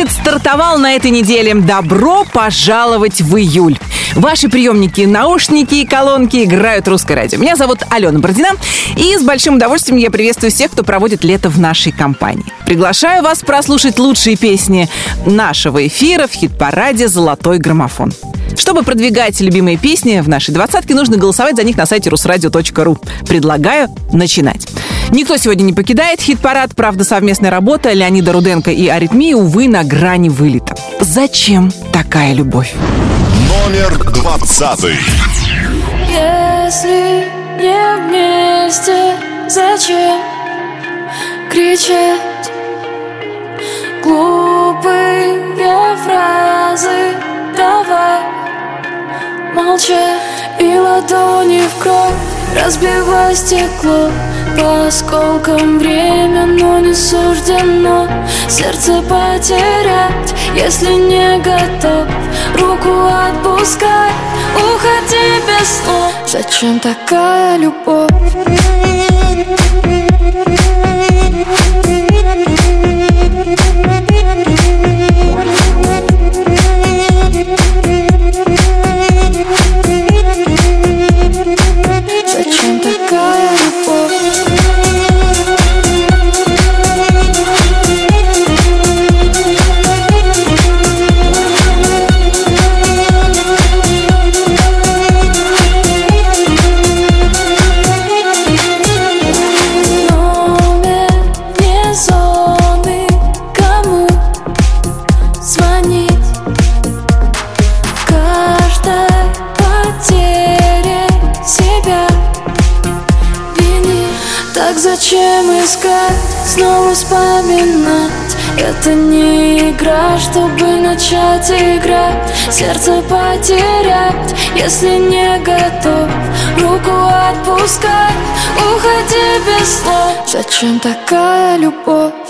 месяц стартовал на этой неделе. Добро пожаловать в июль. Ваши приемники, наушники и колонки играют русское радио. Меня зовут Алена Бородина, и с большим удовольствием я приветствую всех, кто проводит лето в нашей компании. Приглашаю вас прослушать лучшие песни нашего эфира в хит-параде «Золотой граммофон». Чтобы продвигать любимые песни в нашей двадцатке, нужно голосовать за них на сайте русрадио.ру. Предлагаю начинать. Никто сегодня не покидает хит-парад. Правда, совместная работа Леонида Руденко и Аритмии, увы, на грани вылета. Зачем такая любовь? Номер двадцатый. Если не вместе, зачем кричать глупые фразы? Давай молчать и ладони в кровь Разбивай стекло по осколкам время, но не суждено Сердце потерять, если не готов Руку отпускай, уходи без слов Зачем такая любовь? Это не игра, чтобы начать играть. Сердце потерять, если не готов. Руку отпускать, уходи без слов Зачем такая любовь?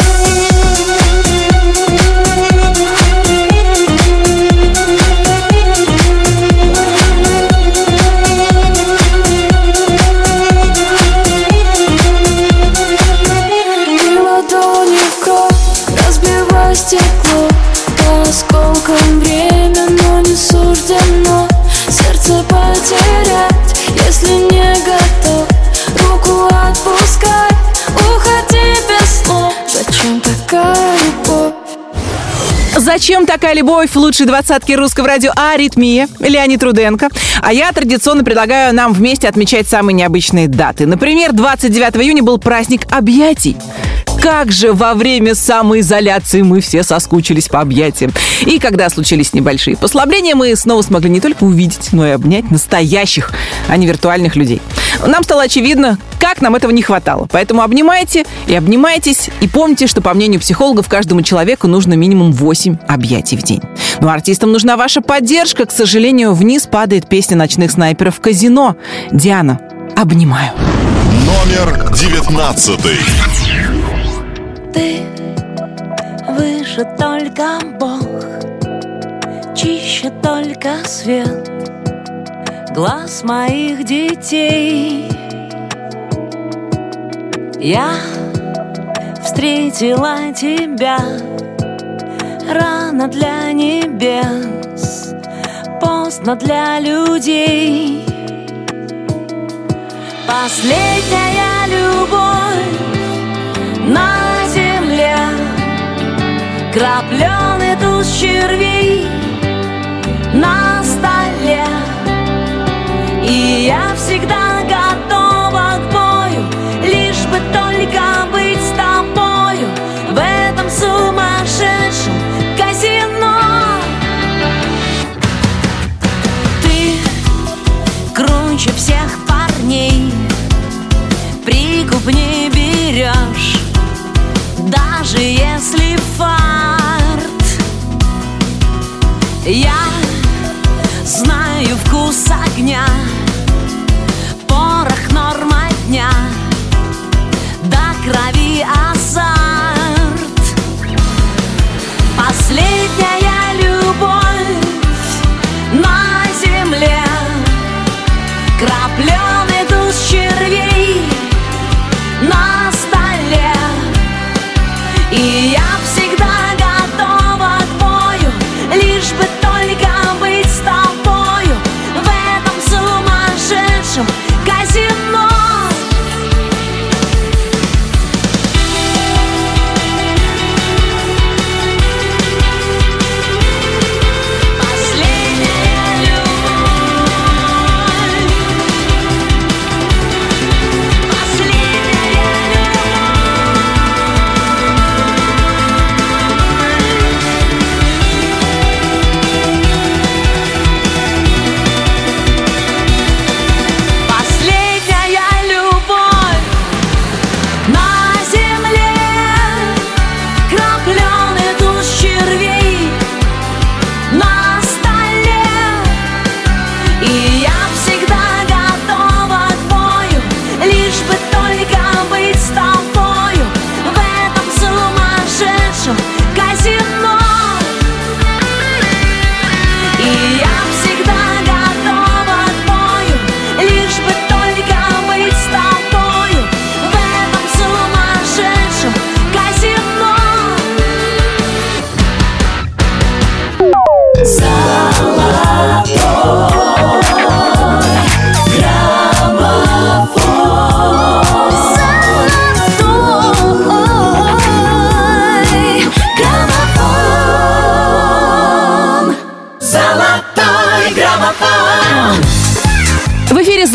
потерять, если не готов Руку отпускать Зачем такая любовь? Лучшие двадцатки русского радио «Аритмия» Леонид Руденко. А я традиционно предлагаю нам вместе отмечать самые необычные даты. Например, 29 июня был праздник объятий. Как же во время самоизоляции мы все соскучились по объятиям. И когда случились небольшие послабления, мы снова смогли не только увидеть, но и обнять настоящих, а не виртуальных людей. Нам стало очевидно, как нам этого не хватало. Поэтому обнимайте и обнимайтесь. И помните, что, по мнению психологов, каждому человеку нужно минимум 8 объятий в день. Но артистам нужна ваша поддержка. К сожалению, вниз падает песня ночных снайперов «Казино». Диана, обнимаю. Номер девятнадцатый. Выше только Бог, чище только свет глаз моих детей. Я встретила тебя рано для небес, поздно для людей. Последняя любовь на Крапленый туз червей на столе. И я всегда готова к бою Лишь бы только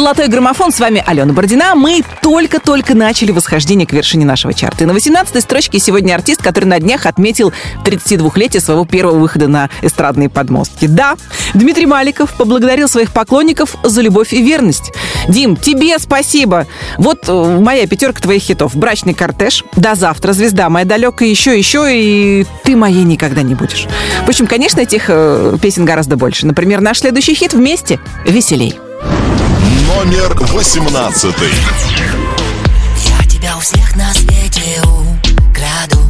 «Золотой граммофон». С вами Алена Бородина. Мы только-только начали восхождение к вершине нашего чарта. И на 18-й строчке сегодня артист, который на днях отметил 32-летие своего первого выхода на эстрадные подмостки. Да, Дмитрий Маликов поблагодарил своих поклонников за любовь и верность. Дим, тебе спасибо. Вот э, моя пятерка твоих хитов. «Брачный кортеж», «До завтра», «Звезда моя далекая», еще, еще, и «Ты моей никогда не будешь». В общем, конечно, этих э, песен гораздо больше. Например, наш следующий хит «Вместе» веселей. Номер восемнадцатый. Я тебя у всех на свете украду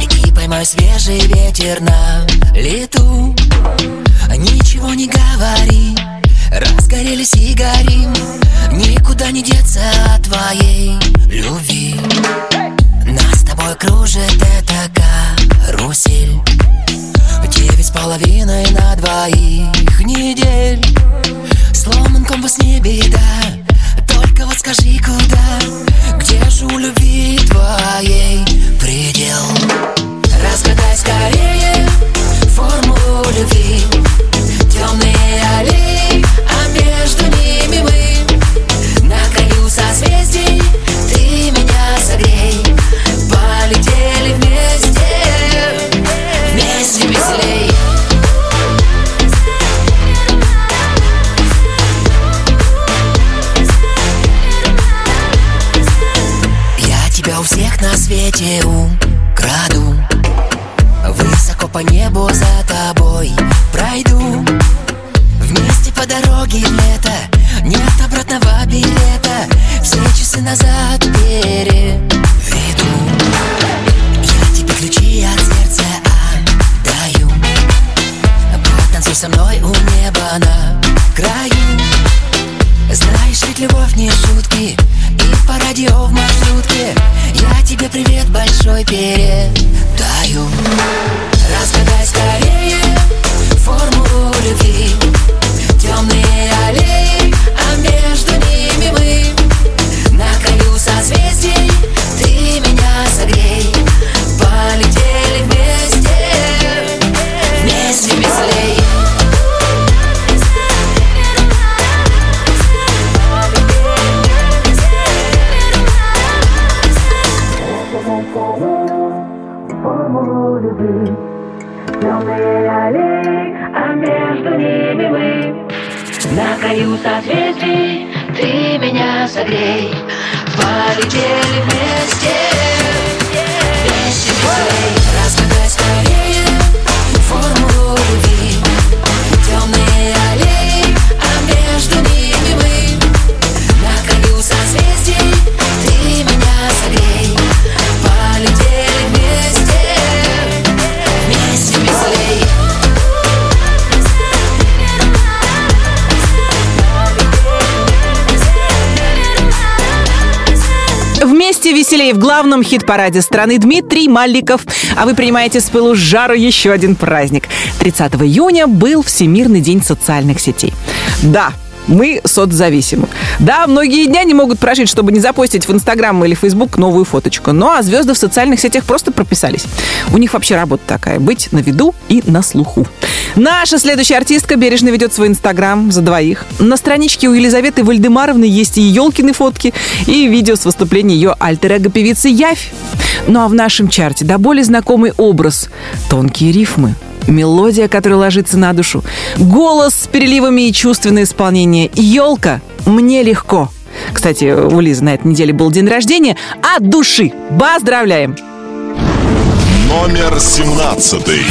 И поймаю свежий ветер на лету. Ничего не говори, разгорелись и горим. Никуда не деться от твоей любви. Нас с тобой кружит эта карусель с половиной на двоих недель. Сломан компас не беда Только вот скажи куда? Где же у любви твоей предел? Разгадай скорее формулу любви. Темные аллеи, свете украду? Высоко по небу за тобой пройду. Вместе по дороге лето Нет обратного билета. Все часы назад переведу. Я тебе ключи от сердца отдаю. Потанцуй со мной у неба на краю знаешь, ведь любовь не шутки И по радио в маршрутке Я тебе привет большой передаю. Разгадай скорее формулу любви. Темные аллеи, а между ними мы. На краю созвездий ты меня согрей меня согрей Полетели вместе веселее в главном хит-параде страны Дмитрий Маликов. А вы принимаете с пылу жару еще один праздник. 30 июня был Всемирный день социальных сетей. Да, мы соцзависимы. Да, многие дня не могут прожить, чтобы не запостить в Инстаграм или Фейсбук новую фоточку. Ну, а звезды в социальных сетях просто прописались. У них вообще работа такая – быть на виду и на слуху. Наша следующая артистка бережно ведет свой Инстаграм за двоих. На страничке у Елизаветы Вальдемаровны есть и елкины фотки, и видео с выступления ее альтер певицы Явь. Ну а в нашем чарте до более знакомый образ – тонкие рифмы – мелодия, которая ложится на душу, голос с переливами и чувственное исполнение, елка «Мне легко». Кстати, у Лизы на этой неделе был день рождения от души. Поздравляем! Номер семнадцатый.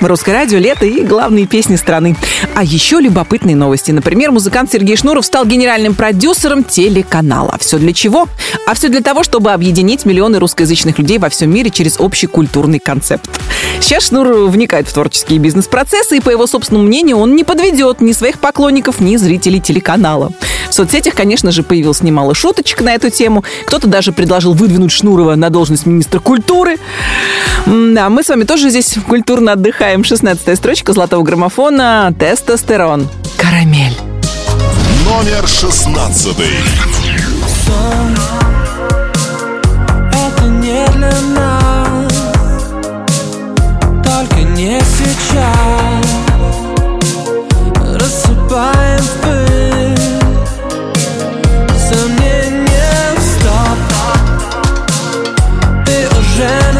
Вы, русское радио, лето и главные песни страны. А еще любопытные новости. Например, музыкант Сергей Шнуров стал генеральным продюсером телеканала. Все для чего? А все для того, чтобы объединить миллионы русскоязычных людей во всем мире через общий культурный концепт. Сейчас Шнур вникает в творческие бизнес-процессы, и, по его собственному мнению, он не подведет ни своих поклонников, ни зрителей телеканала. В соцсетях, конечно же, появилось немало шуточек на эту тему. Кто-то даже предложил выдвинуть Шнурова на должность министра культуры. Да, мы с вами тоже здесь культурно отдыхаем. 16 строчка золотого граммофона «Тестостерон». Карамель. Номер шестнадцатый. Это не для нас Только не сейчас Рассыпаем в пыль Сомнения в стоп Ты уже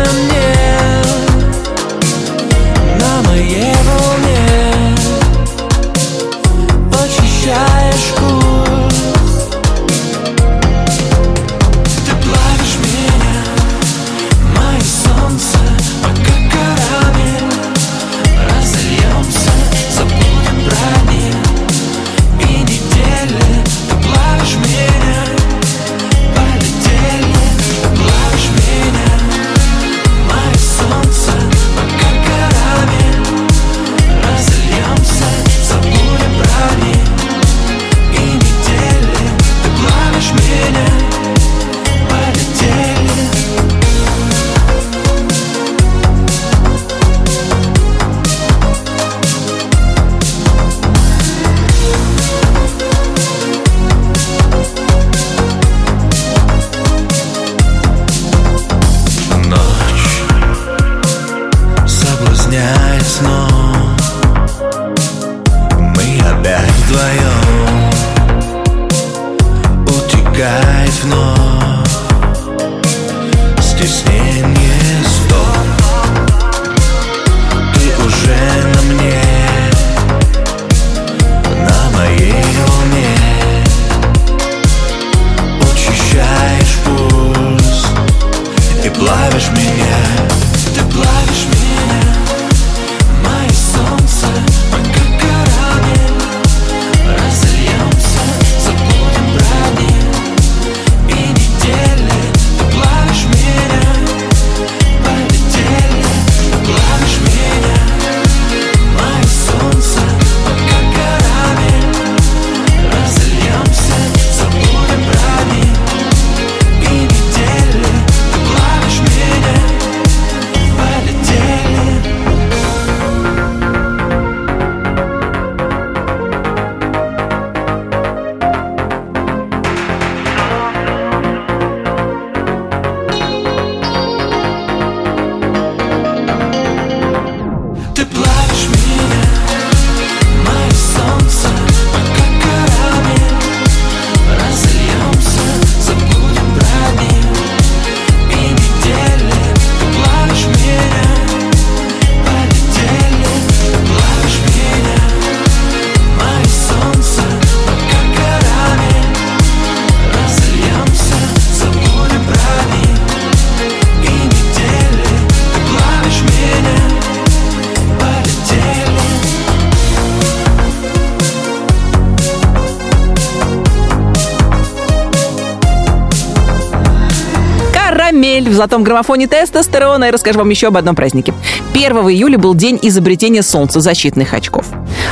золотом граммофоне тестостерона. И расскажу вам еще об одном празднике. 1 июля был день изобретения солнцезащитных очков.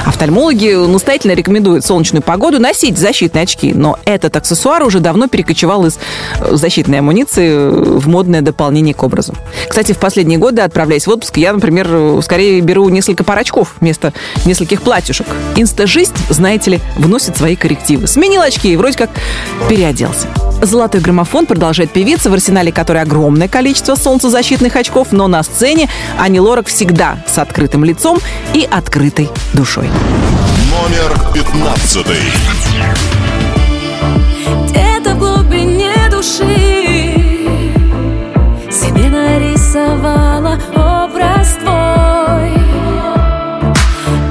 Офтальмологи настоятельно рекомендуют солнечную погоду носить защитные очки, но этот аксессуар уже давно перекочевал из э, защитной амуниции в модное дополнение к образу. Кстати, в последние годы, отправляясь в отпуск, я, например, скорее беру несколько пар очков вместо нескольких платьюшек. Инстажисть, знаете ли, вносит свои коррективы. Сменил очки и вроде как переоделся. Золотой граммофон продолжает певица, в арсенале которой огромное количество солнцезащитных очков, но на сцене Ани Лорак всегда с открытым лицом и открытой душой. Номер пятнадцатый. Где-то в глубине души нарисовала образ твой.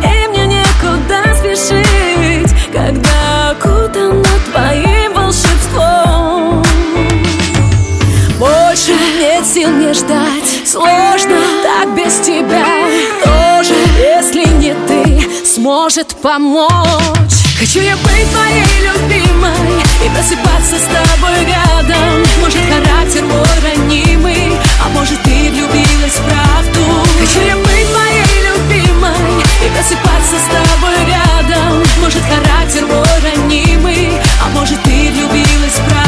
И мне некуда спешить Когда окутана твоим волшебством. Больше нет сил мне ждать Сложно так без тебя. не ты Сможет помочь. Хочу я быть твоей любимой И просыпаться с тобой рядом Может характер мой ранимый А может ты влюбилась в правду. Хочу я быть твоей любимой И просыпаться с тобой рядом Может характер мой ранимый А может ты влюбилась в правду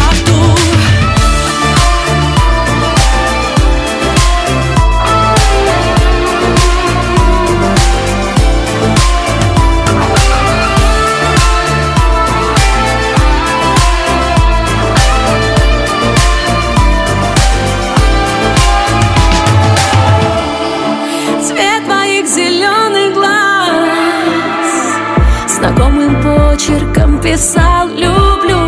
писал «люблю»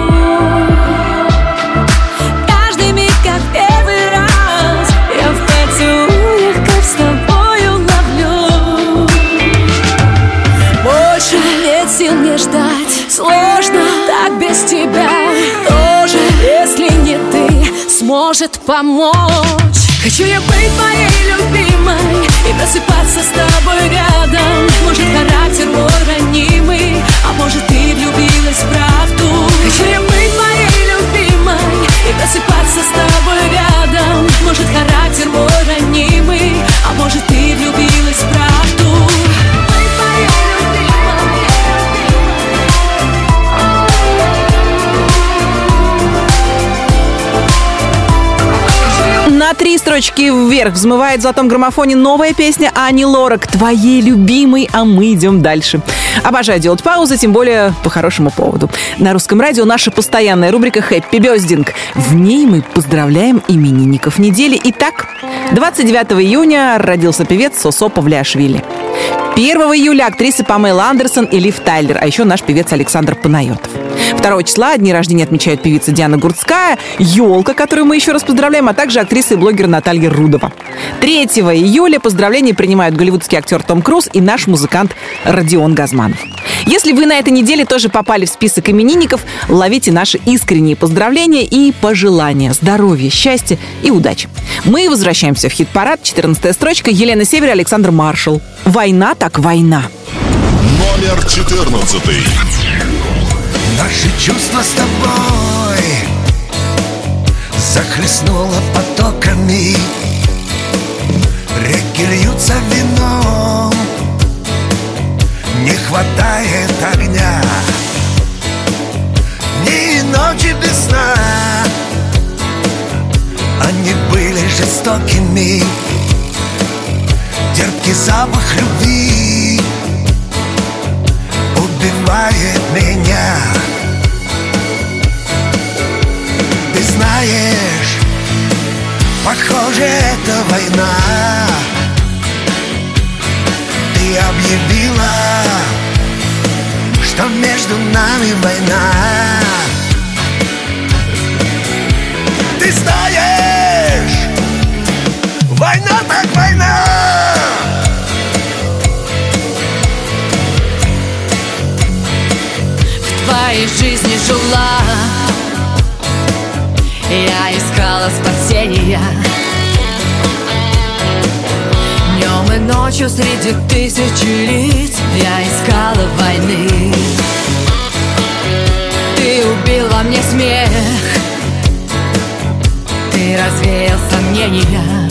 Каждый миг как первый раз Я в поцелуях как с тобою ловлю. Больше нет сил мне ждать Сложно так без тебя. Тоже, если не ты Сможет помочь. Хочу я быть твоей любимой И просыпаться с тобой рядом. Может характер мой ранимый может ты влюбилась в правду? Я быть твоей любимой И просыпаться с тобой рядом? Может характер мой ранимый? А может ты влюбилась в правду Три строчки вверх взмывает в золотом граммофоне новая песня Ани Лорак «Твоей любимой, а мы идем дальше». Обожаю делать паузы, тем более по хорошему поводу. На русском радио наша постоянная рубрика «Хэппи Бездинг». В ней мы поздравляем именинников недели. Итак, 29 июня родился певец Сосо Павлиашвили. 1 июля актрисы Памела Андерсон и Лив Тайлер, а еще наш певец Александр Панайотов. 2 числа дни рождения отмечают певица Диана Гурцкая, Елка, которую мы еще раз поздравляем, а также актриса и блогер Наталья Рудова. 3 июля поздравления принимают голливудский актер Том Круз и наш музыкант Родион Газманов. Если вы на этой неделе тоже попали в список именинников, ловите наши искренние поздравления и пожелания здоровья, счастья и удачи. Мы возвращаемся в хит-парад. 14 строчка. Елена Север, Александр Маршал. Война так война. Номер 14. Наши чувства с тобой Захлестнуло потоками. Реки льются вином. Не хватает огня. Дни и ночи без сна. Они были жестокими Терпкий запах любви убивает меня. Ты знаешь, похоже, это война. Ты объявила, что между нами война. Ты знаешь, война так в твоей жизни жила. Я искала спасения. Днем и ночью среди тысячи лиц Я искала войны. Ты убил во мне смех. Ты развеял сомнения.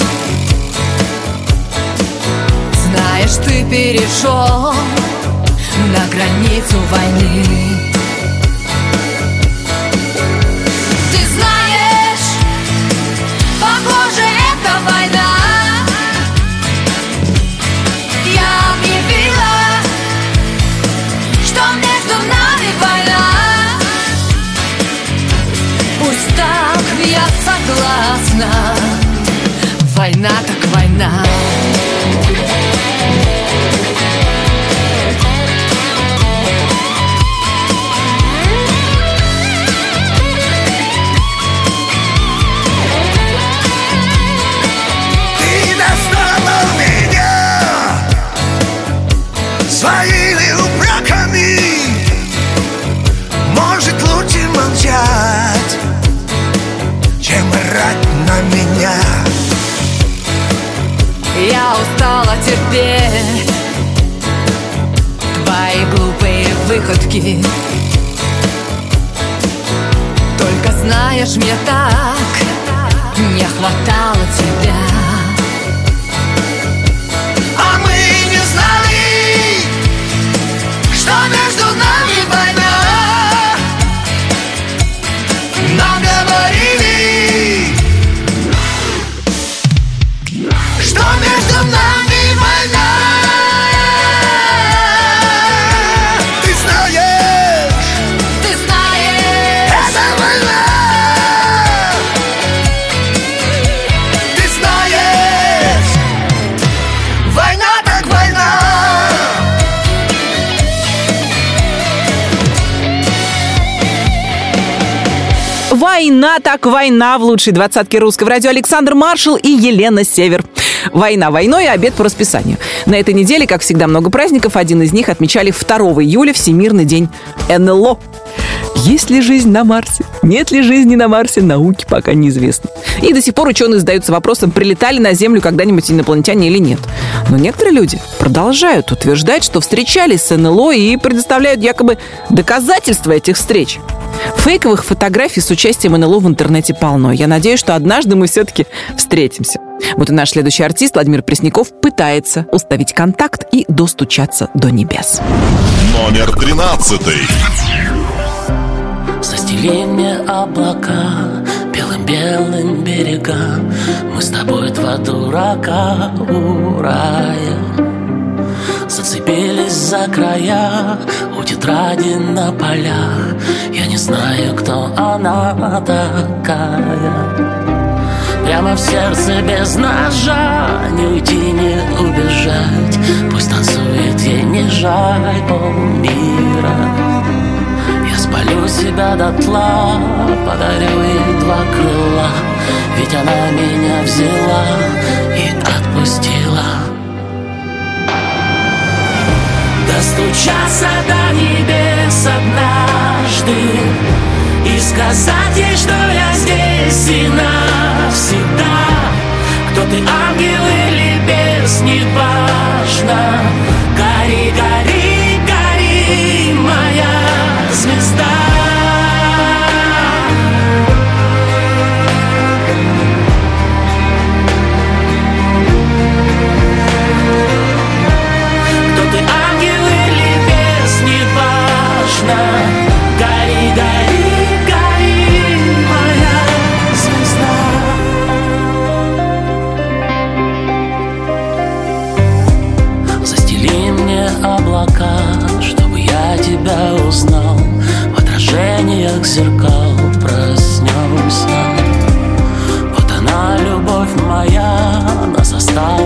Знаешь, ты перешел на границу войны. Так война в лучшей двадцатке русского радио Александр Маршал и Елена Север. Война войной, а обед по расписанию. На этой неделе, как всегда, много праздников. Один из них отмечали 2 июля, Всемирный день НЛО. Есть ли жизнь на Марсе? Нет ли жизни на Марсе? Науке пока неизвестно. И до сих пор ученые задаются вопросом, прилетали на Землю когда-нибудь инопланетяне или нет. Но некоторые люди продолжают утверждать, что встречались с НЛО и предоставляют якобы доказательства этих встреч. Фейковых фотографий с участием НЛО в интернете полно. Я надеюсь, что однажды мы все-таки встретимся. Вот и наш следующий артист Владимир Пресняков пытается установить контакт и достучаться до небес. Номер 13. Застели мне облака белым-белым берега Мы с тобой два дурака у рая Зацепились за края у тетради на поля. Я не знаю, кто она такая. Прямо в сердце без ножа Не уйти, не убежать. Пусть танцует, ей не жаль полмира. Я спалю себя дотла Подарю ей два крыла. Ведь она меня взяла И отпустила Достучаться до небес однажды. И сказать ей, что я здесь и навсегда. Кто ты, ангел или бес, неважно. Гори, гори,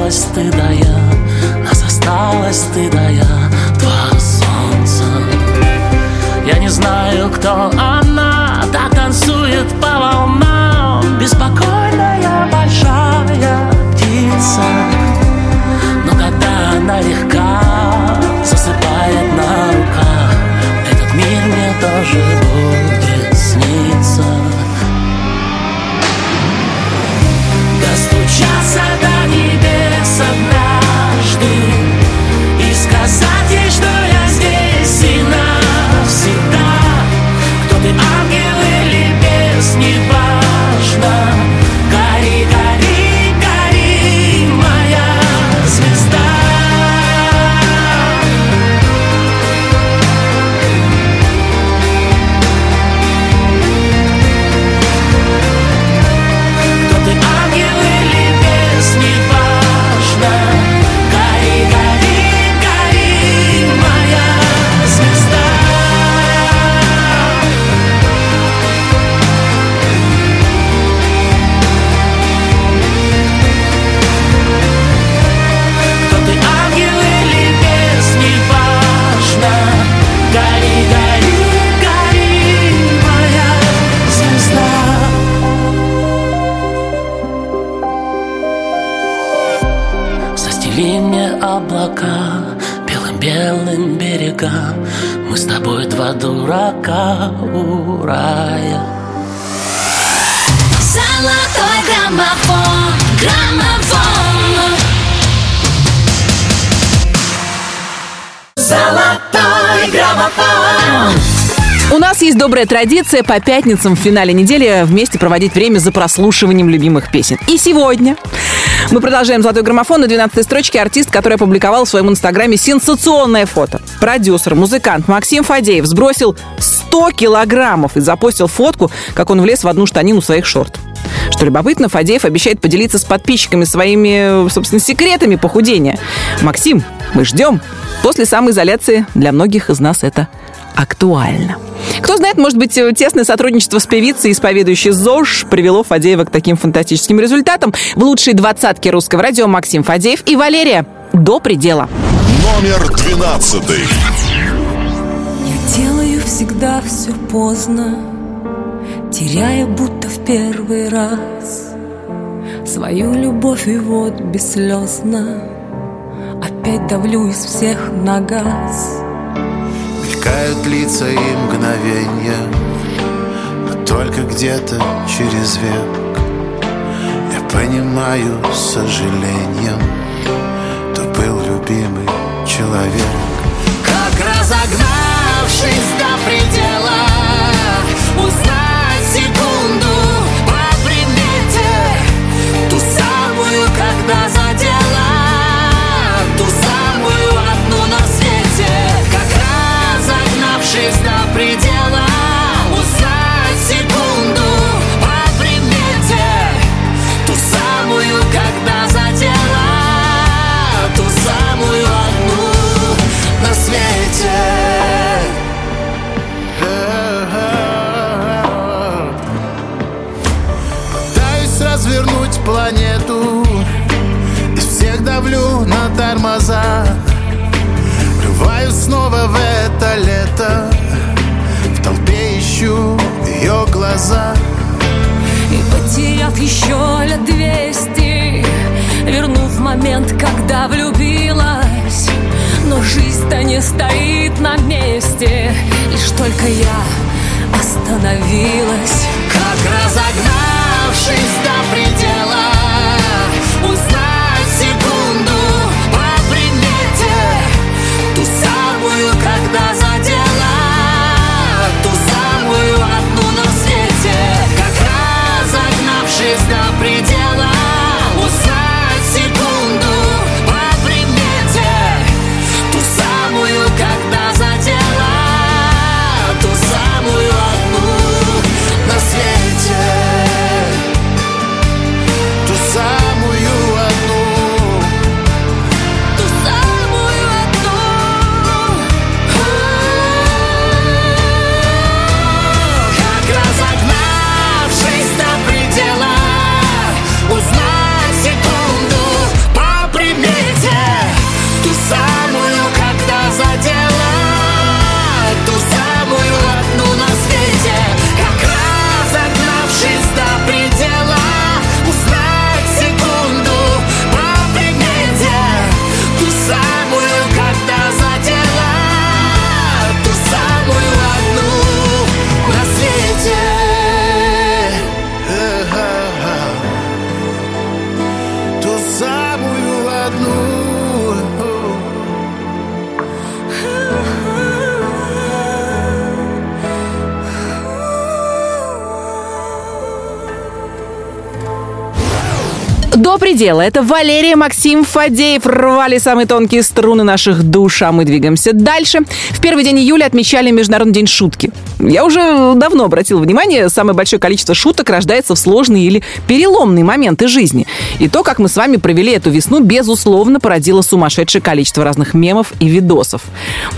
осталось стыдая Нас осталось стыдая два солнца. Я не знаю, кто она, так танцует по волнам. Беспокойная большая птица. Но когда она легка, засыпает на руках Этот мир мне тоже будет есть добрая традиция по пятницам в финале недели вместе проводить время за прослушиванием любимых песен. И сегодня мы продолжаем «Золотой граммофон» на 12 строчке артист, который опубликовал в своем инстаграме сенсационное фото. Продюсер, музыкант Максим Фадеев сбросил 100 килограммов и запостил фотку, как он влез в одну штанину своих шорт. Что любопытно, Фадеев обещает поделиться с подписчиками своими, собственно, секретами похудения. Максим, мы ждем. После самоизоляции для многих из нас это актуально. Кто знает, может быть, тесное сотрудничество с певицей, исповедующей ЗОЖ, привело Фадеева к таким фантастическим результатам. В лучшей двадцатке русского радио Максим Фадеев и Валерия. До предела. Номер двенадцатый. Я делаю всегда все поздно, теряя будто в первый раз свою любовь и вот бесслезно опять давлю из всех на газ. Мелькают лица и мгновенья Но только где-то через век. Я понимаю с сожалением То был любимый человек. Как разогнавшись до предела Узнать снова в это лето. В толпе ищу ее глаза. И потеряв еще лет двести Вернув момент, когда влюбилась. Но жизнь-то не стоит на месте Лишь только я остановилась. Как разогнавшись до предела nous До предела. Это Валерия, Максим, Фадеев рвали самые тонкие струны наших душ, а мы двигаемся дальше. В первый день июля отмечали Международный день шутки. Я уже давно обратила внимание, самое большое количество шуток рождается в сложные или переломные моменты жизни. И то, как мы с вами провели эту весну, безусловно, породило сумасшедшее количество разных мемов и видосов.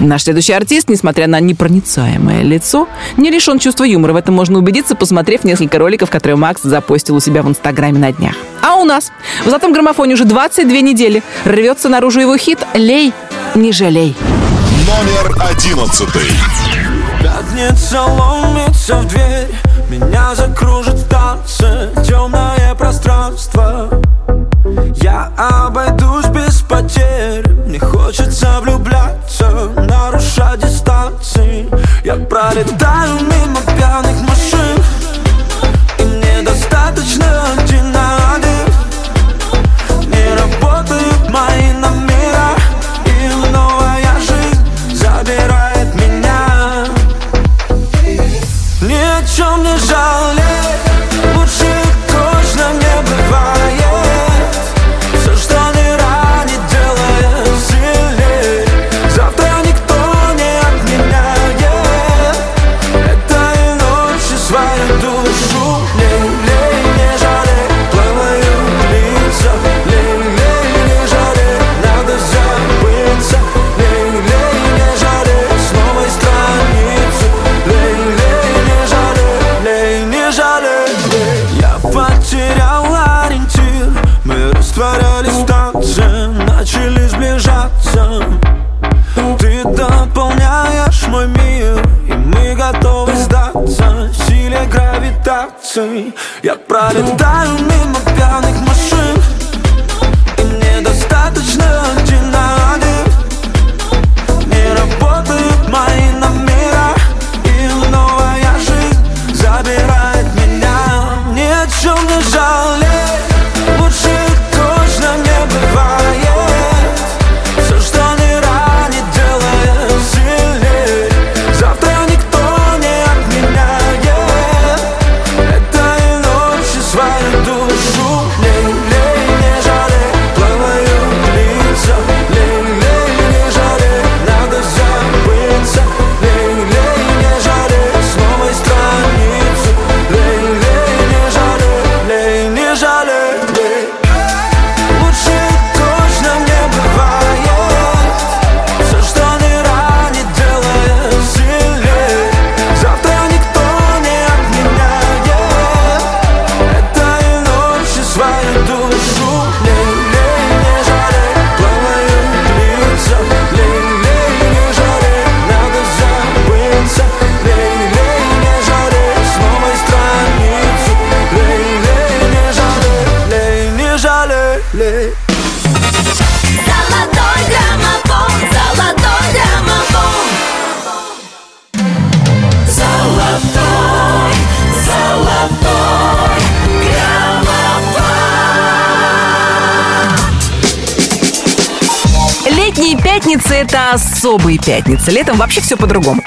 Наш следующий артист, несмотря на непроницаемое лицо, не лишен чувства юмора. В этом можно убедиться, посмотрев несколько роликов, которые Макс запостил у себя в Инстаграме на днях. А у нас в золотом граммофоне уже 22 недели рвется наружу его хит «Лей, не жалей». Номер одиннадцатый. Пятница ломится в дверь Меня закружит в танце Темное пространство Я обойдусь без потерь Мне хочется влюбляться Нарушать дистанции Я пролетаю мимо пьяных машин И мне достаточно один на один работают мои номера. И новая жизнь забирает меня. Ни о чем не жалей гравитации Я пролетаю мимо пьяных машин особые пятницы. Летом вообще все по-другому.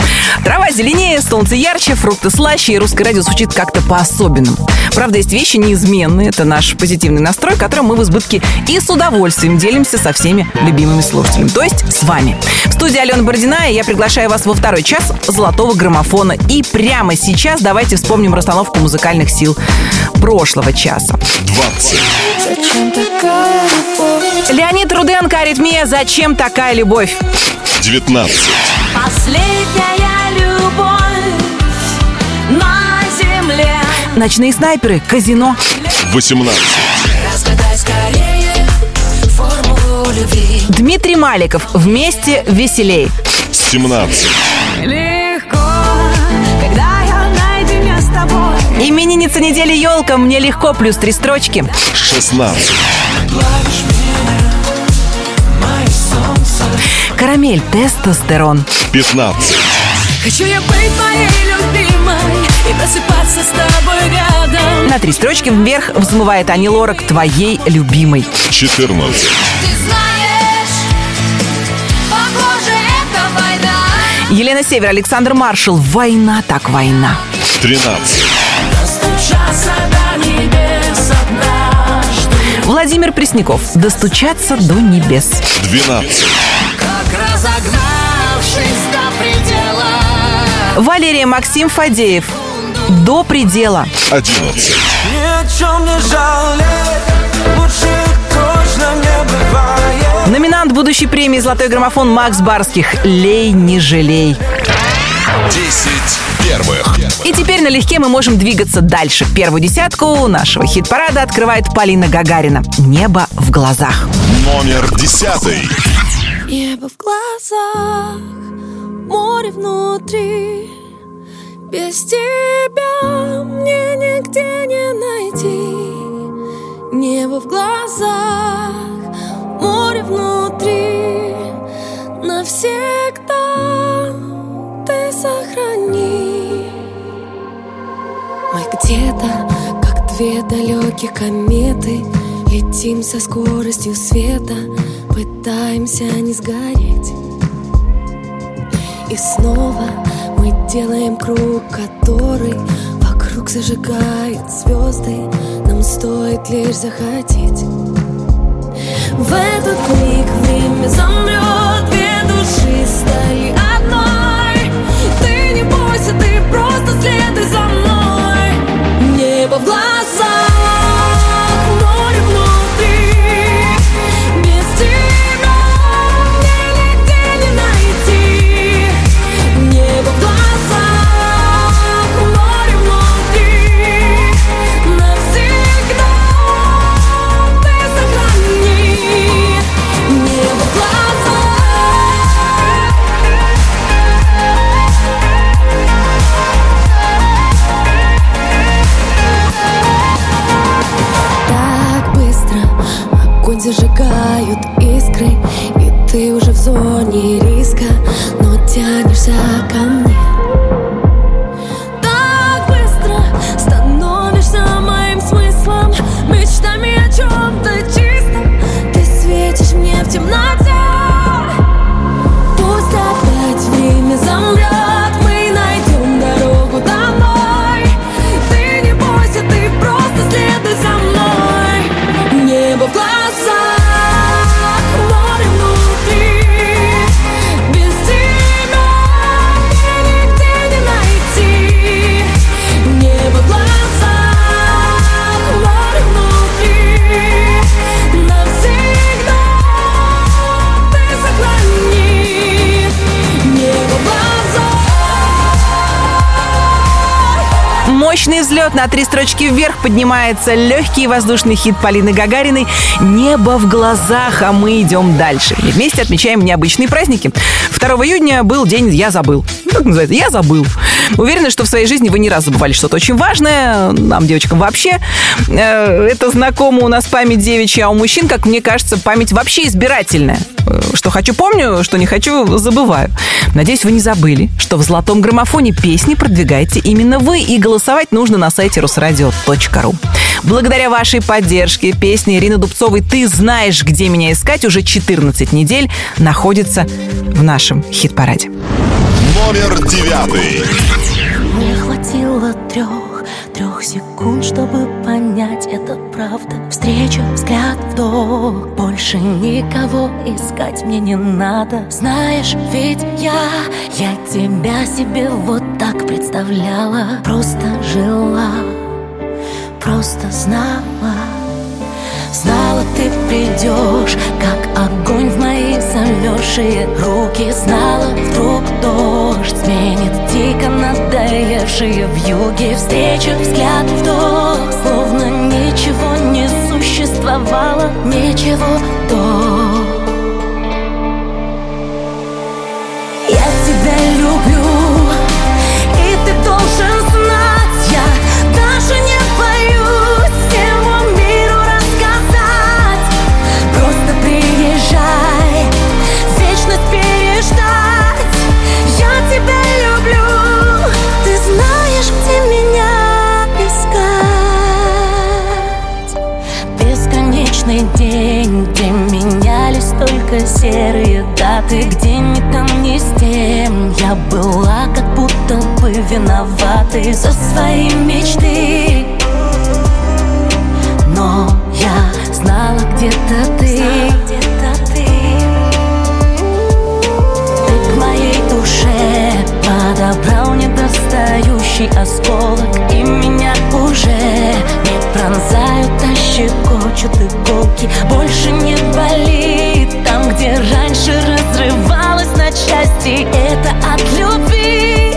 Трава зеленее, солнце ярче, фрукты слаще, и русское радио звучит как-то по-особенному. Правда, есть вещи неизменные. Это наш позитивный настрой, которым мы в избытке и с удовольствием делимся со всеми любимыми слушателями. То есть с вами. В студии Алена Бородина, и я приглашаю вас во второй час золотого граммофона. И прямо сейчас давайте вспомним расстановку музыкальных сил прошлого часа. 20. Леонид Руденко, Аритмия, «Зачем такая любовь?» 19. Последняя любовь на земле. Ночные снайперы, казино. 18. Разгадай скорее формулу любви Дмитрий Маликов, «Вместе веселей». 17. Легко, когда я наедине с тобой. Именинница недели елка, мне легко, плюс три строчки. 16. Карамель, тестостерон. 15. Хочу я быть моей любимой и просыпаться с тобой рядом. На три строчки вверх взмывает Ани Лорак, твоей любимой. 14. Ты знаешь, похоже, это война. Елена Север, Александр Маршал, «Война так война». 13. Достучаться до небес однажды Владимир Пресняков, «Достучаться до небес». 12. Валерия Максим Фадеев, «До предела». 11. Ни о чем не жалеть Лучше точно не бывает Номинант будущей премии «Золотой граммофон» Макс Барских, «Лей, не жалей». 10 первых. И теперь налегке мы можем двигаться дальше. Первую десятку нашего хит-парада открывает Полина Гагарина. «Небо в глазах». Номер 10. Небо в глазах, море внутри. Без тебя мне нигде не найти. Небо в глазах, море внутри. Навсегда ты сохрани. Мы где-то, как две далеких кометы, летим со скоростью света, пытаемся не сгореть. И снова мы делаем круг, который вокруг зажигает звезды. Нам стоит лишь захотеть. В этот миг время замрет, две души стали одной. Ты не бойся, ты просто следуй за мной. Взлет на три строчки вверх поднимается легкий воздушный хит Полины Гагариной «Небо в глазах», а мы идем дальше. И вместе отмечаем необычные праздники. 2 июня был день «Я забыл». Как называется? «Я забыл». Уверена, что в своей жизни вы не раз забывали что-то очень важное. Нам, девочкам, вообще. Э, Это знакомо у нас память девичья, а у мужчин, как мне кажется, память вообще избирательная. Что хочу, помню, что не хочу, забываю. Надеюсь, вы не забыли, что в золотом граммофоне песни продвигаете именно вы, и голосовать нужно на сайте русрадио.ру. Благодаря вашей поддержке песня Ирины Дубцовой «Ты знаешь, где меня искать» уже 14 недель находится в нашем хит-параде. Номер девятый. Мне хватило трех, трех секунд, чтобы понять, это правда. Встреча, взгляд, вдох Больше никого искать мне не надо. Знаешь, ведь я, я тебя себе вот так представляла. Просто жила, просто знала Знала, ты придешь, как огонь в мои замерзшие руки. Знала, вдруг дождь сменит дико надоевшие в юге. Встреча, взгляд, вдох, словно ничего не существовало Ничего до серые даты Где ни там, ни с тем Я была как будто бы виноватой За свои мечты. Но я знала где-то ты. Ты к моей душе подобрал недостающий осколок И меня уже не пронзают, а щекочут иголки. Больше не болит где раньше разрывалась на части. Это от любви,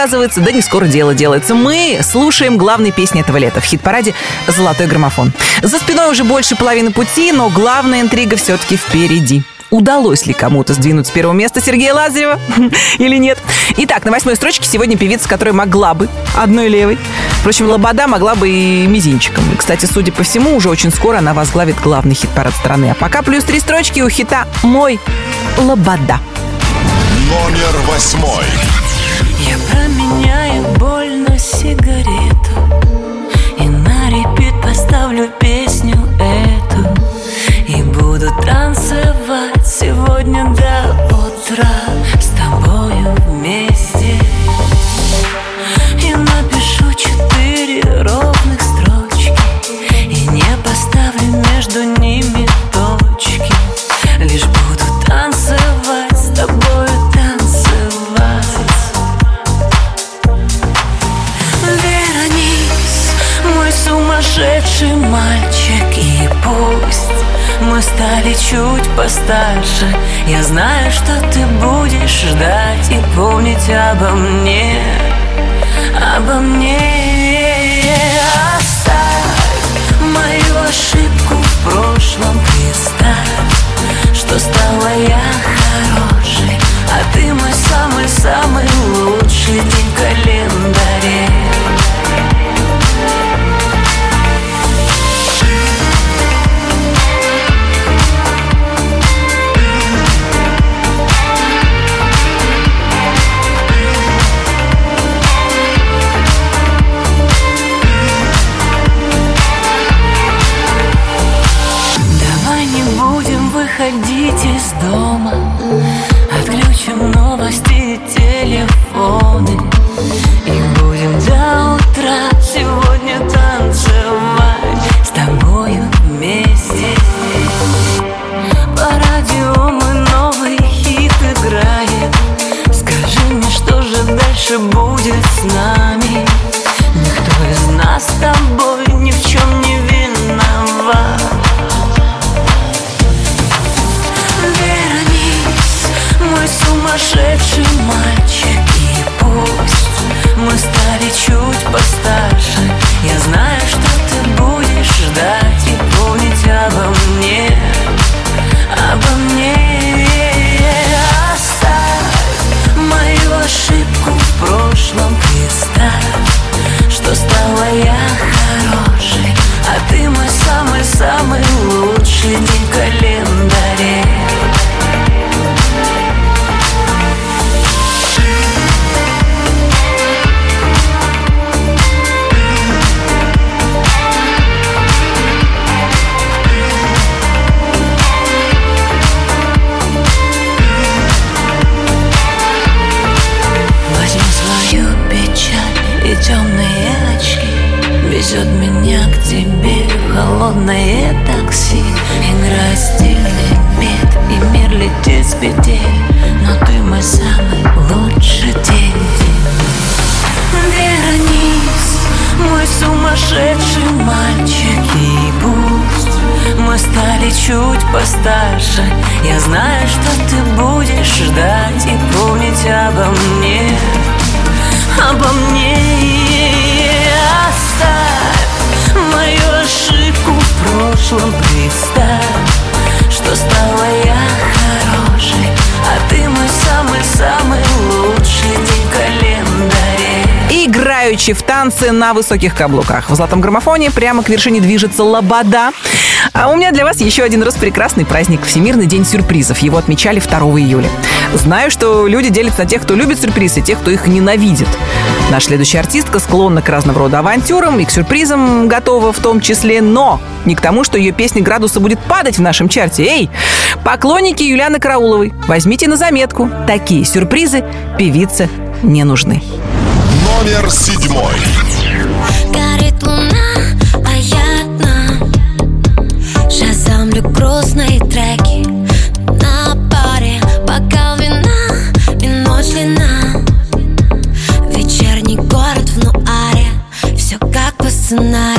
сказка сказывается, да не скоро дело делается. Мы слушаем главные песни этого лета в хит-параде «Золотой граммофон». За спиной уже больше половины пути, но главная интрига все-таки впереди. Удалось ли кому-то сдвинуть с первого места Сергея Лазарева или нет? Итак, на восьмой строчке сегодня певица, которая могла бы одной левой. Впрочем, Лобода могла бы и мизинчиком. И, кстати, судя по всему, уже очень скоро она возглавит главный хит-парад страны. А пока плюс три строчки у хита «Мой Лобода». Номер восьмой. Я променяю боль на сигарету И на репит поставлю песню эту И буду танцевать сегодня до постарше. Я знаю, что ты будешь ждать И помнить обо мне. Обо мне. Оставь мою ошибку в прошлом Представь, что стала я хорошей А ты мой самый-самый лучший день в календаре дома. Отключим новости и телефоны. И будем до утра сегодня танцевать С тобою вместе. По радио мы новый хит играем. Скажи мне, что же дальше будет с нами? Сочи в танцы на высоких каблуках. В «Золотом граммофоне» прямо к вершине движется «Лобода». А у меня для вас еще один раз прекрасный праздник – Всемирный день сюрпризов. Его отмечали 2 июля. Знаю, что люди делятся на тех, кто любит сюрпризы, и тех, кто их ненавидит. Наша следующая артистка склонна к разного рода авантюрам и к сюрпризам готова в том числе, но не к тому, что ее песня градуса будет падать в нашем чарте. Эй, поклонники Юлианы Карауловой, возьмите на заметку, такие сюрпризы певице не нужны. Номер седьмой. Горит луна, а я одна. Шазамлю грустные треки на паре. Бокал вина и ночь лина. Вечерний город в нуаре. Все как по сценарию.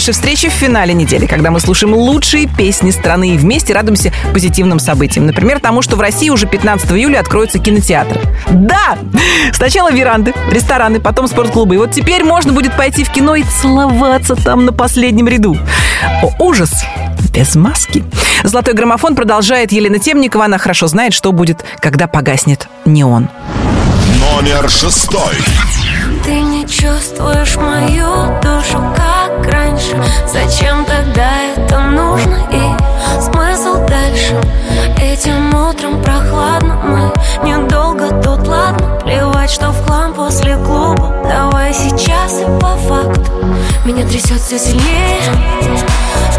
Наши встречи в финале недели, когда мы слушаем лучшие песни страны и вместе радуемся позитивным событиям. Например, тому, что в России уже 15 июля откроются кинотеатры. Да! Сначала веранды, рестораны, потом спортклубы. И вот теперь можно будет пойти в кино и целоваться там на последнем ряду. О, ужас! Без маски. Золотой граммофон продолжает Елена Темникова. Она хорошо знает, что будет, когда погаснет неон. Номер шестой. Ты не чувствуешь мою душу, Зачем тогда это нужно? И смысл дальше? Этим утром прохладно, мы недолго тут, ладно? Плевать, что в хлам после клуба. Давай сейчас и по факту. Меня трясет все сильнее.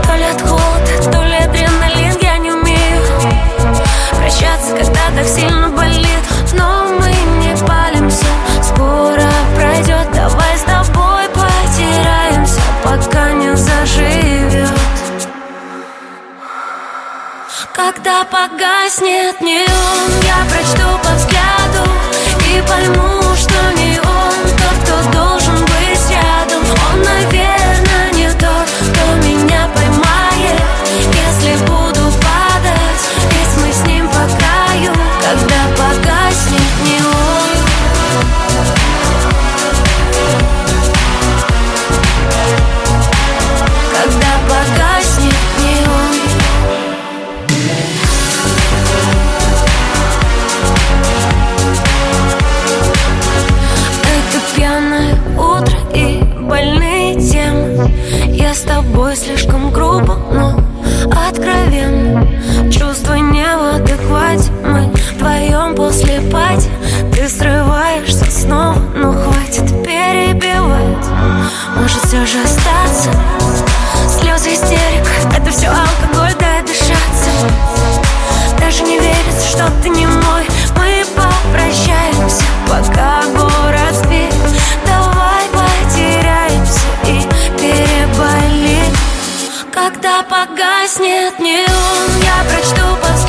То ли от холода, то ли адреналин Я не умею прощаться, когда так сильно болит. Но мы не палимся, скоро пройдет Когда погаснет неон, я прочту по взгляду И пойму, что не погаснет неон Я прочту по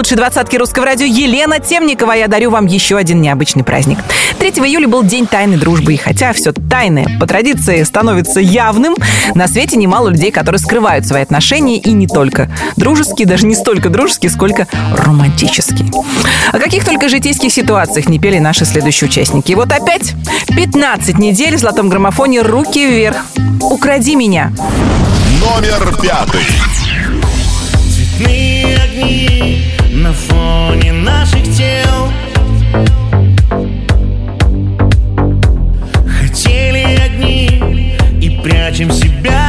лучшей двадцатке русского радио Елена Темникова. Я дарю вам еще один необычный праздник. 3 июля был День тайной дружбы. И хотя все тайное по традиции становится явным, на свете немало людей, которые скрывают свои отношения и не только дружеские, даже не столько дружеские, сколько романтические. О каких только житейских ситуациях не пели наши следующие участники. И вот опять 15 недель в золотом граммофоне «Руки вверх». «Укради меня». Номер пятый. Цветные огни на фоне наших тел. Хотели огни и прячем себя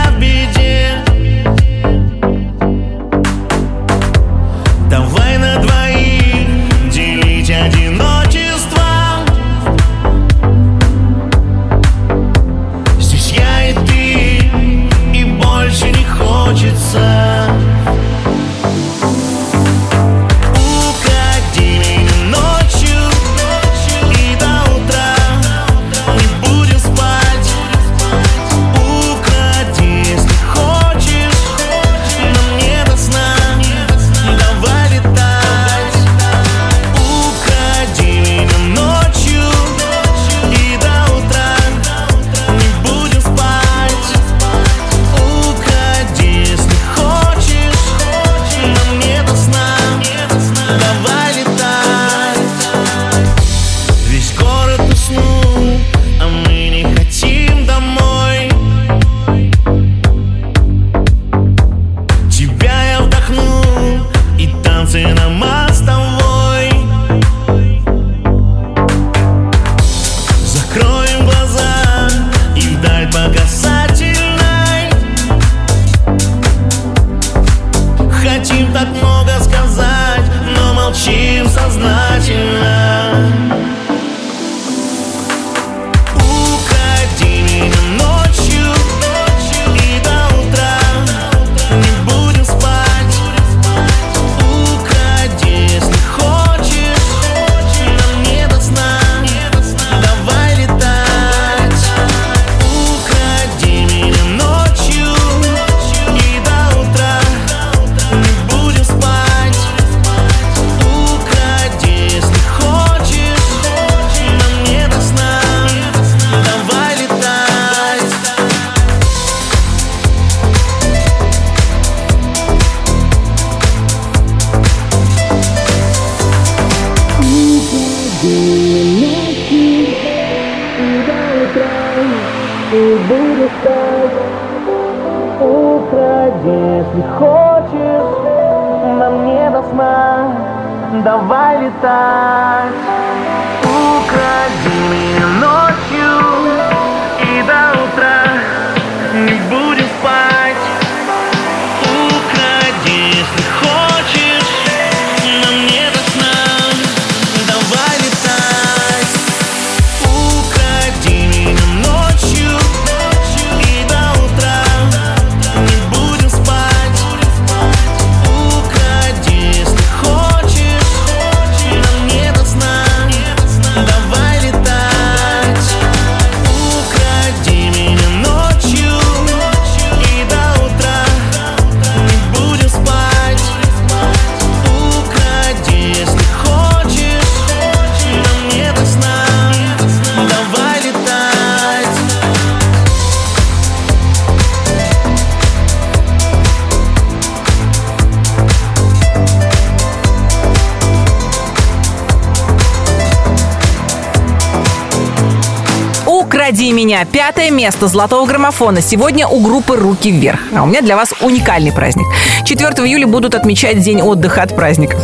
Пятое место золотого граммофона. Сегодня у группы «Руки вверх». А у меня для вас уникальный праздник. 4 июля будут отмечать День отдыха от праздников.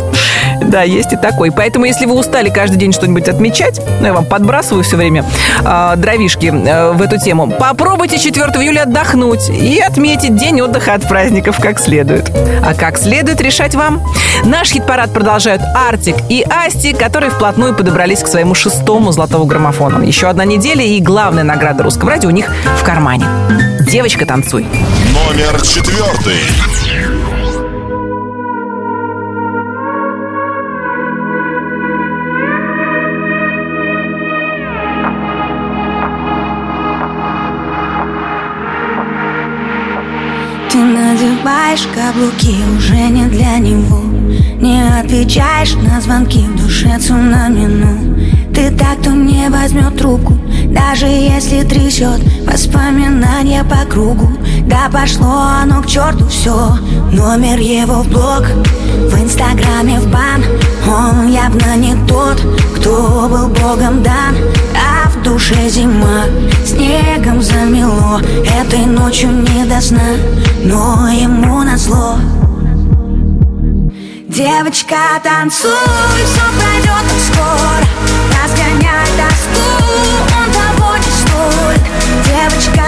Да, есть и такой. Поэтому, если вы устали каждый день что-нибудь отмечать, ну, я вам подбрасываю все время э, дровишки э, в эту тему, попробуйте 4 июля отдохнуть и отметить День отдыха от праздников как следует. А как следует решать вам. Наш хит-парад продолжают Артик и Асти, которые вплотную подобрались к своему шестому золотому граммофону. Еще одна неделя и главная награда русского радио у них в кармане. Девочка, танцуй. Номер четвертый. Надеваешь каблуки уже не для него. Не отвечаешь на звонки в душе цунами, ну Ты так, кто не возьмет трубку Даже если трясет воспоминания по кругу. Да пошло оно к черту все Номер его в блог В инстаграме в бан. Он явно не тот, кто был богом дан. А душе зима Снегом замело Этой ночью не до сна Но ему назло. Девочка, танцуй, все пройдет скоро Разгоняй тоску, он того не стоит Девочка,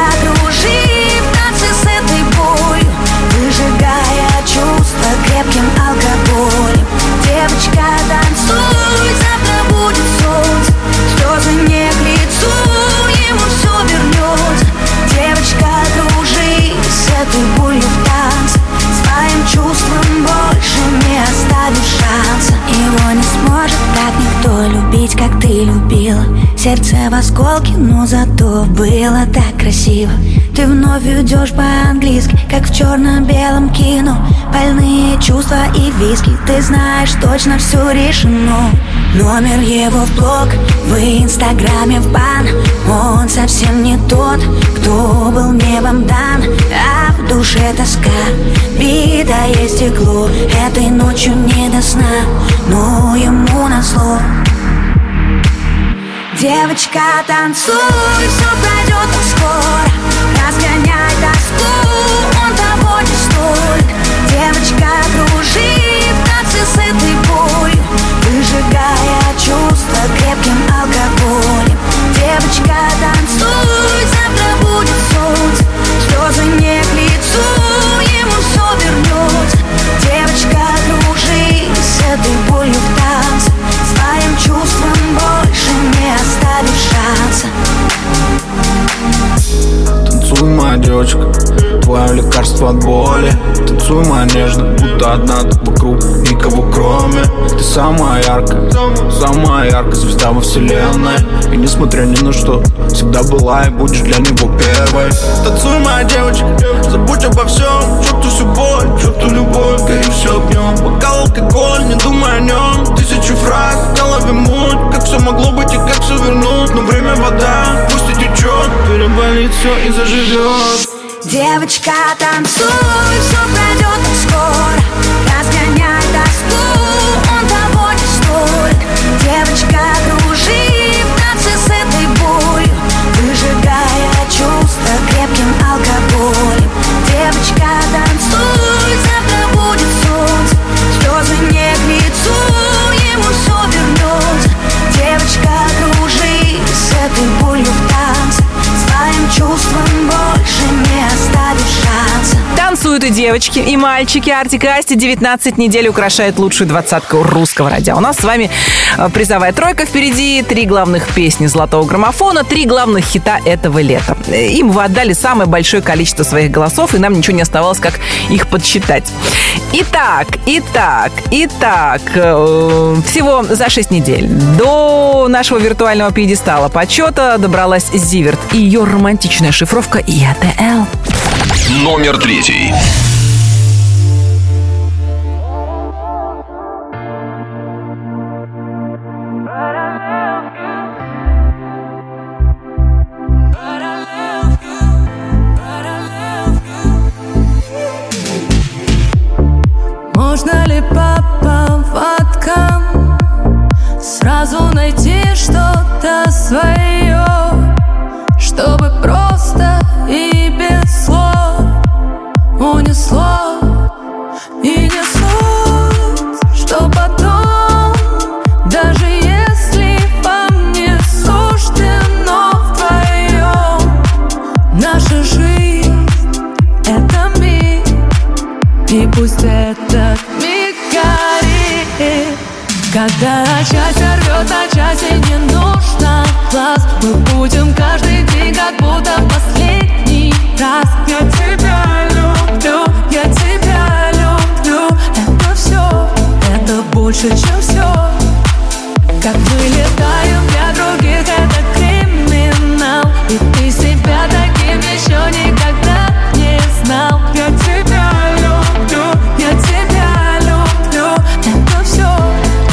Сердце в осколке, но зато было так красиво. Ты вновь идешь по-английски, как в черно-белом кино. Больные чувства и виски, ты знаешь, точно все решено. Номер его в блог, в инстаграме в бан. Он совсем не тот, кто был небом дан. А в душе тоска, битое стекло. Этой ночью не до сна, но ему назло Девочка, танцуй, все пройдет скоро Разгоняй тоску, он того не стоит Девочка, дружи в танце с этой болью Выжигая чувства крепким алкоголем. Девочка, танцуй, завтра будет солнце. Слезы не к лицу, ему все вернется Девочка, дружи с этой болью в танце. Своим чувством больше не оставишь Танцуй, моя девочка, твое лекарство от боли. Танцуй, моя нежная, будто одна тут вокруг Никого кроме. Ты самая яркая, самая яркая звезда во вселенной. И несмотря ни на что, всегда была и будешь для него первой. Танцуй, моя девочка, забудь обо всем Черту всю боль, черту любовь, гори все огнем Бокал алкоголь, не думай о нем Тысячу фраз, в голове муть Как все могло быть и как все вернуть. Но время вода, пусть и течет Переболит все и заживет Девочка, танцуй, все пройдет танцуют и девочки, и мальчики. Артик и Асти 19 недель украшает лучшую двадцатку русского радио. У нас с вами э, призовая тройка впереди, три главных песни золотого граммофона, три главных хита этого лета. Э, Им вы отдали самое большое количество своих голосов, и нам ничего не оставалось, как их подсчитать. Итак, итак, итак, э, всего за 6 недель до нашего виртуального пьедестала почета добралась Зиверт и ее романтичная шифровка ИАТЛ. Номер третий. Можно ли по поводкам Сразу найти что-то свое Унесло и не суть Что потом Даже если вам не суждено вдвоем Наша жизнь — это миг и пусть этот миг горит. Когда часть рвет, а части не нужно глаз Мы будем каждый день, как будто последний раз. Я тебя больше, чем все Как мы летаем для других, это криминал. И ты себя таким еще никогда не знал. Я тебя люблю, я тебя люблю. Это все,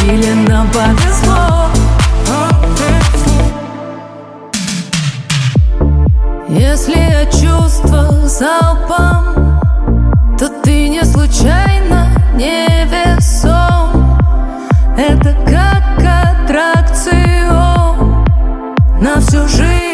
или нам повезло? Если я чувства залпом То ты не случайно не Это как аттракцион На всю жизнь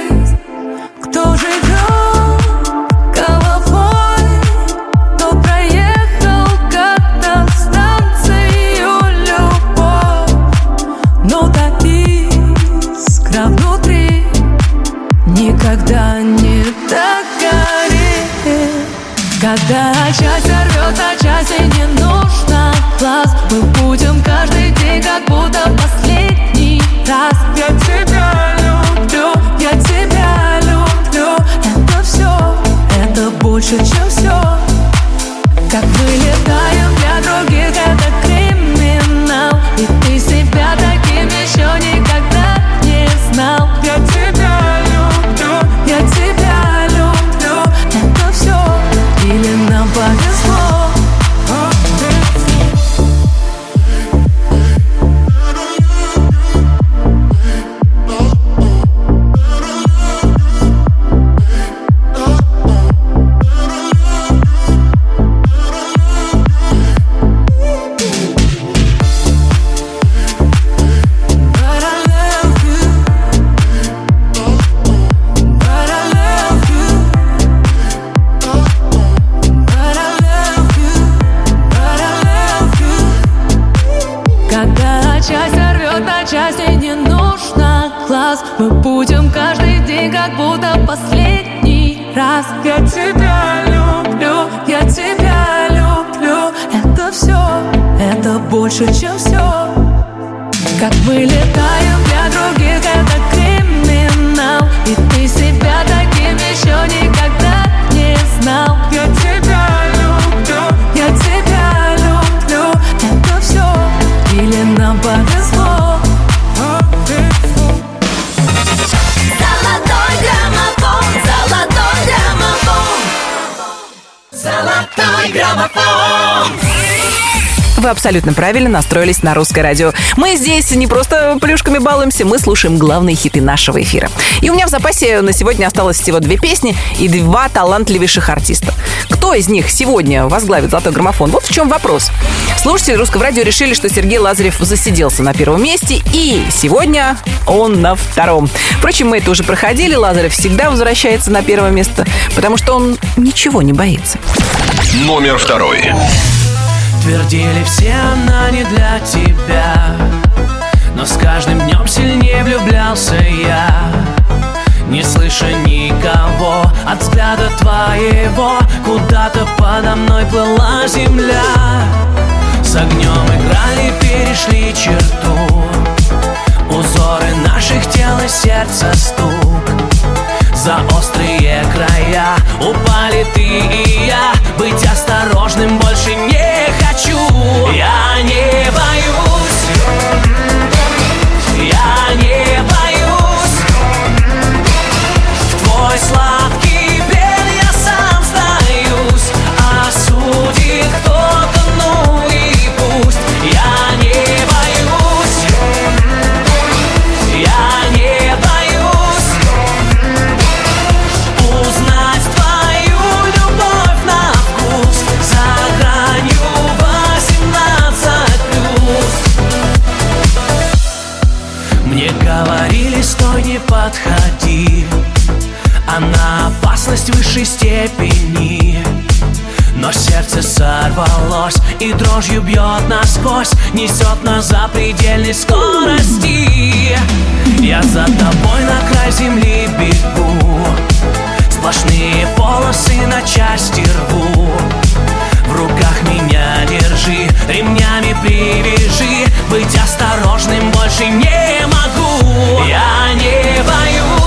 это больше, абсолютно правильно настроились на русское радио. Мы здесь не просто плюшками балуемся, мы слушаем главные хиты нашего эфира. И у меня в запасе на сегодня осталось всего две песни и два талантливейших артиста. Кто из них сегодня возглавит «Золотой граммофон»? Вот в чем вопрос. Слушатели русского радио решили, что Сергей Лазарев засиделся на первом месте, и сегодня он на втором. Впрочем, мы это уже проходили. Лазарев всегда возвращается на первое место, потому что он ничего не боится. Номер второй. Твердили все, она не для тебя. Но с каждым днем сильнее влюблялся я. Не слыша никого, От взгляда твоего Куда-то подо мной плыла земля. С огнем играли, перешли черту. Узоры наших тел и сердца стук. За острые края упали ты и я. Быть осторожным больше не хочу. Я не боюсь опасность высшей степени. Но сердце сорвалось и дрожью бьет насквозь Несет на запредельной скорости. Я за тобой на край земли бегу Сплошные полосы на части рву. В руках меня держи, ремнями привяжи Быть осторожным больше не могу. Я не боюсь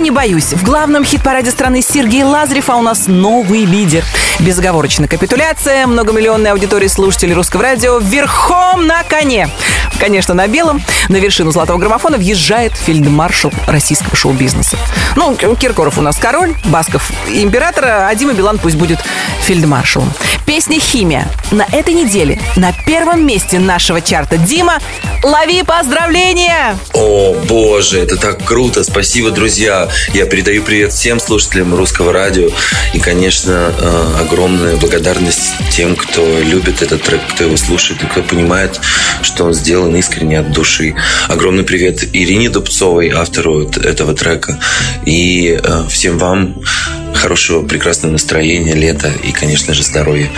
Не боюсь. В главном хит-параде страны Сергей Лазарев, а у нас новый лидер. Безоговорочная капитуляция, многомиллионная аудитория слушателей русского радио верхом на коне. Конечно, на белом. На вершину золотого граммофона въезжает фельдмаршал российского шоу-бизнеса. Ну, Киркоров у нас король, Басков император, а Дима Билан пусть будет фельдмаршалом. Песня «Химия». На этой неделе на первом месте нашего чарта. Дима, лови поздравления! О, боже, это так круто. Спасибо, друзья. Я передаю привет всем слушателям русского радио. И, конечно, э, огромная благодарность тем, кто любит этот трек, кто его слушает и кто понимает, что он сделан искренне от души. Огромный привет Ирине Дубцовой, автору этого трека. И э, всем вам хорошего, прекрасного настроения, лета и, конечно же, здоровья.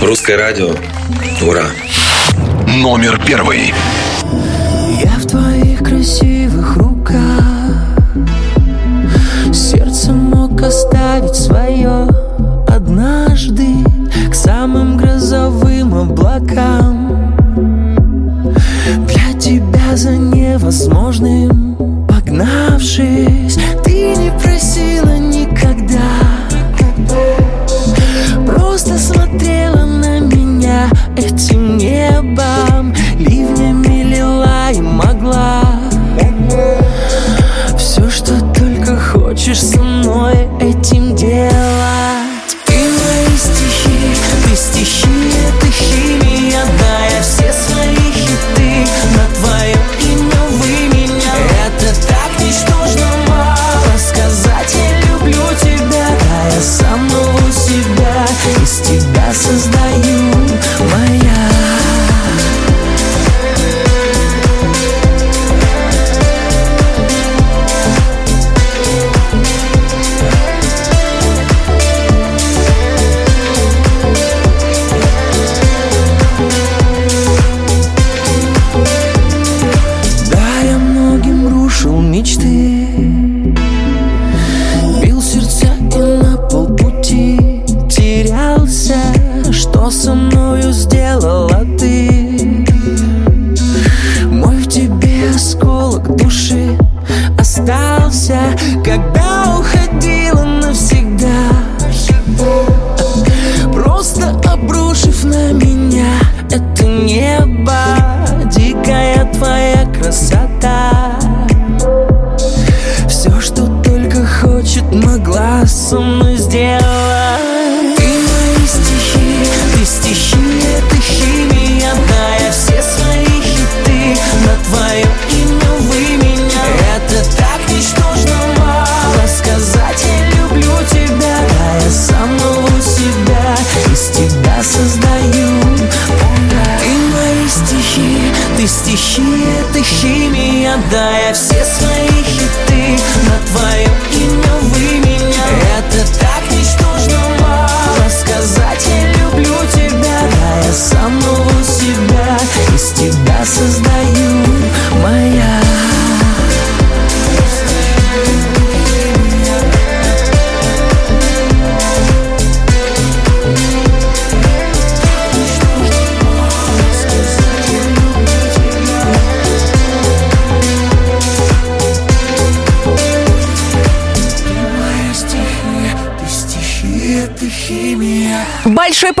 Русское радио. Ура! Номер первый. Я в твоих красивых руках Сердце мог оставить свое однажды К самым грозовым облакам за невозможным Погнавшись, ты не просила никогда. Просто смотрела на меня этим небом Ливнями лила и могла. Все, что только хочешь со мной этим делать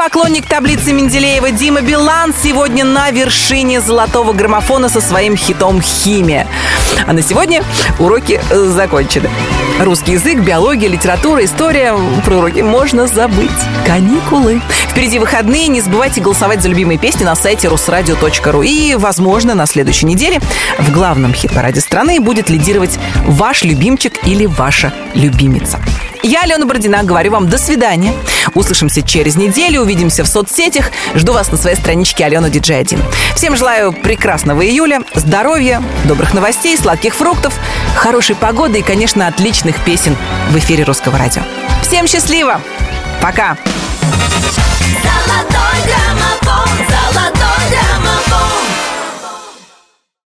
поклонник таблицы Менделеева Дима Билан сегодня на вершине золотого граммофона со своим хитом «Химия». А на сегодня уроки закончены. Русский язык, биология, литература, история. Про уроки можно забыть. Каникулы. Впереди выходные. Не забывайте голосовать за любимые песни на сайте русрадио.ру. И, возможно, на следующей неделе в главном хит-параде страны будет лидировать ваш любимчик или ваша любимица. Я, Алена Бородина, говорю вам до свидания. Услышимся через неделю, увидимся в соцсетях. Жду вас на своей страничке Алена Диджей 1. Всем желаю прекрасного июля, здоровья, добрых новостей, сладких фруктов, хорошей погоды и, конечно, отличных песен в эфире Русского радио. Всем счастливо! Пока! Золотой граммофон, золотой граммофон